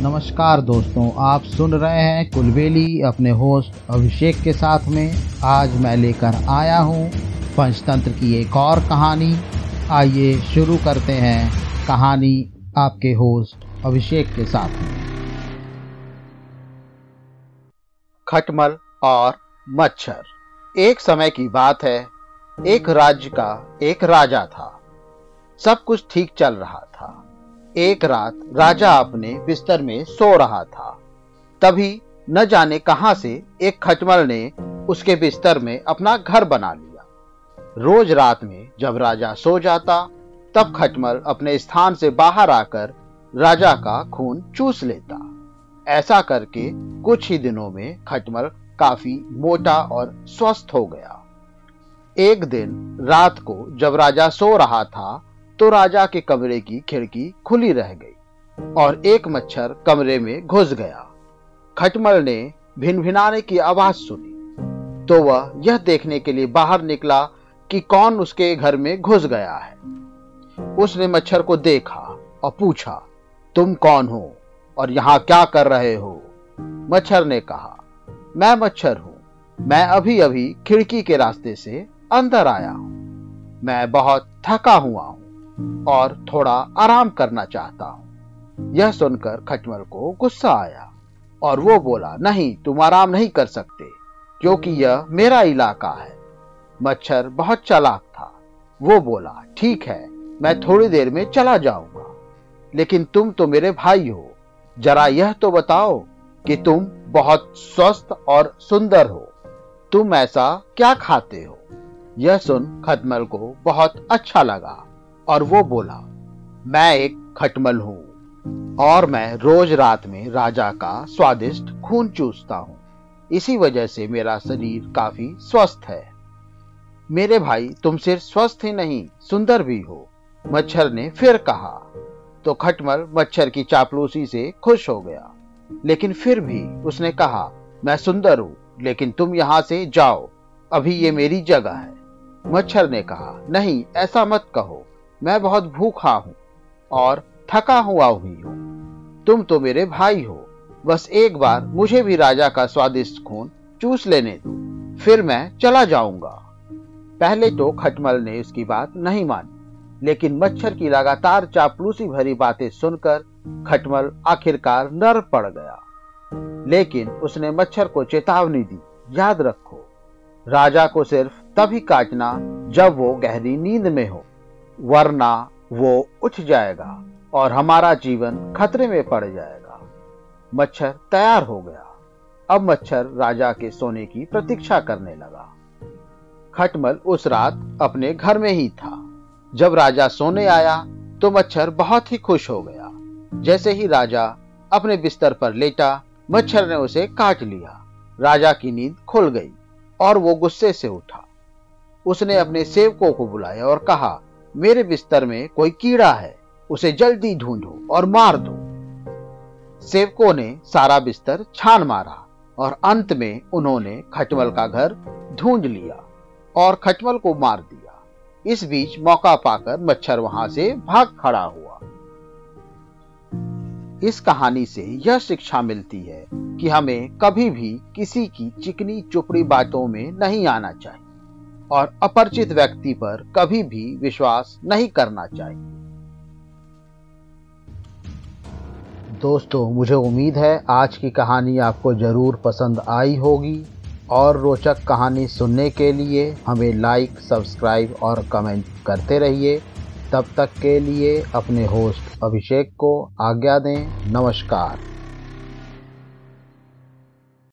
नमस्कार दोस्तों, आप सुन रहे हैं कुलबेली अपने होस्ट अभिषेक के साथ में। आज मैं लेकर आया हूँ पंचतंत्र की एक और कहानी। आइए शुरू करते हैं कहानी आपके होस्ट अभिषेक के साथ में। खटमल और मच्छर। एक समय की बात है, एक राज्य का एक राजा था। सब कुछ ठीक चल रहा था। एक रात राजा अपने बिस्तर में सो रहा था। तभी न जाने कहाँ से एक खटमल ने उसके बिस्तर में अपना घर बना लिया। रोज रात में जब राजा सो जाता, तब खटमल अपने स्थान से बाहर आकर राजा का खून चूस लेता। ऐसा करके कुछ ही दिनों में खटमल काफ़ी मोटा और स्वस्थ हो गया। एक दिन रात को जब राजा सो रहा था तो राजा के कमरे की खिड़की खुली रह गई और एक मच्छर कमरे में घुस गया। खटमल ने भिन भिनाने की आवाज़ सुनी। तो वह यह देखने के लिए बाहर निकला कि कौन उसके घर में घुस गया है। उसने मच्छर को देखा और पूछा, तुम कौन हो और यहाँ क्या कर रहे हो? मच्छर ने कहा, मैं मच्छर हूँ। मैं अभी अभी खिड़की के रास्ते से अंदर आया हूँ। मैं बहुत थका हुआ हूँ। और थोड़ा आराम करना चाहता हूँ। यह सुनकर खटमल को गुस्सा आया और वो बोला, नहीं, तुम आराम नहीं कर सकते, क्योंकि यह मेरा इलाका है। मच्छर बहुत चालाक था। वो बोला, ठीक है, मैं थोड़ी देर में चला जाऊँगा। लेकिन तुम तो मेरे भाई हो। जरा यह तो बताओ कि तुम बहुत स्वस्थ और सुंदर हो। तुम ऐसा क्या खाते हो? यह सुन खटमल को बहुत अच्छा लगा। और वो बोला, मैं एक खटमल हूँ और मैं रोज रात में राजा का स्वादिष्ट खून चूसता हूँ। इसी वजह से मेरा शरीर काफ़ी स्वस्थ है। मेरे भाई, तुम सिर्फ़ स्वस्थ ही नहीं, सुंदर भी हो। मच्छर ने फिर कहा तो खटमल मच्छर की चापलूसी से खुश हो गया। लेकिन फिर भी उसने कहा, मैं सुंदर हूँ, लेकिन तुम यहाँ से जाओ, अभी ये मेरी जगह है। मच्छर ने कहा, नहीं, ऐसा मत कहो। मैं बहुत भूखा हूँ और थका हुआ हुई हूँ। तुम तो मेरे भाई हो। बस एक बार मुझे भी राजा का स्वादिष्ट खून चूस लेने दो, फिर मैं चला जाऊँगा। पहले तो खटमल ने उसकी बात नहीं मानी, लेकिन मच्छर की लगातार चापलूसी भरी बातें सुनकर खटमल आखिरकार नर पड़ गया। लेकिन उसने मच्छर को चेतावनी दी, याद रखो, राजा को सिर्फ़ तभी काटना जब वो गहरी नींद में हो। वरना वो उठ जाएगा और हमारा जीवन खतरे में पड़ जाएगा। मच्छर तैयार हो गया। अब मच्छर राजा के सोने की प्रतीक्षा करने लगा। खटमल उस रात अपने घर में ही था। जब राजा सोने आया तो मच्छर बहुत ही खुश हो गया। जैसे ही राजा अपने बिस्तर पर लेटा, मच्छर ने उसे काट लिया। राजा की नींद खुल गई और वो गुस्से से उठा। उसने अपने सेवकों को बुलाया और कहा मेरे बिस्तर में कोई कीड़ा है, उसे जल्दी ढूंढो और मार दो। सेवकों ने सारा बिस्तर छान मारा और अंत में उन्होंने खटमल का घर ढूंढ लिया और खटमल को मार दिया। इस बीच मौका पाकर मच्छर वहाँ से भाग खड़ा हुआ। इस कहानी से यह शिक्षा मिलती है कि हमें कभी भी किसी की चिकनी चुपड़ी बातों में नहीं आना चाहिए। और अपरिचित व्यक्ति पर कभी भी विश्वास नहीं करना चाहिए। दोस्तों, मुझे उम्मीद है आज की कहानी आपको ज़रूर पसंद आई होगी। और रोचक कहानी सुनने के लिए हमें लाइक सब्सक्राइब और कमेंट करते रहिए। तब तक के लिए अपने होस्ट अभिषेक को आज्ञा दें। नमस्कार।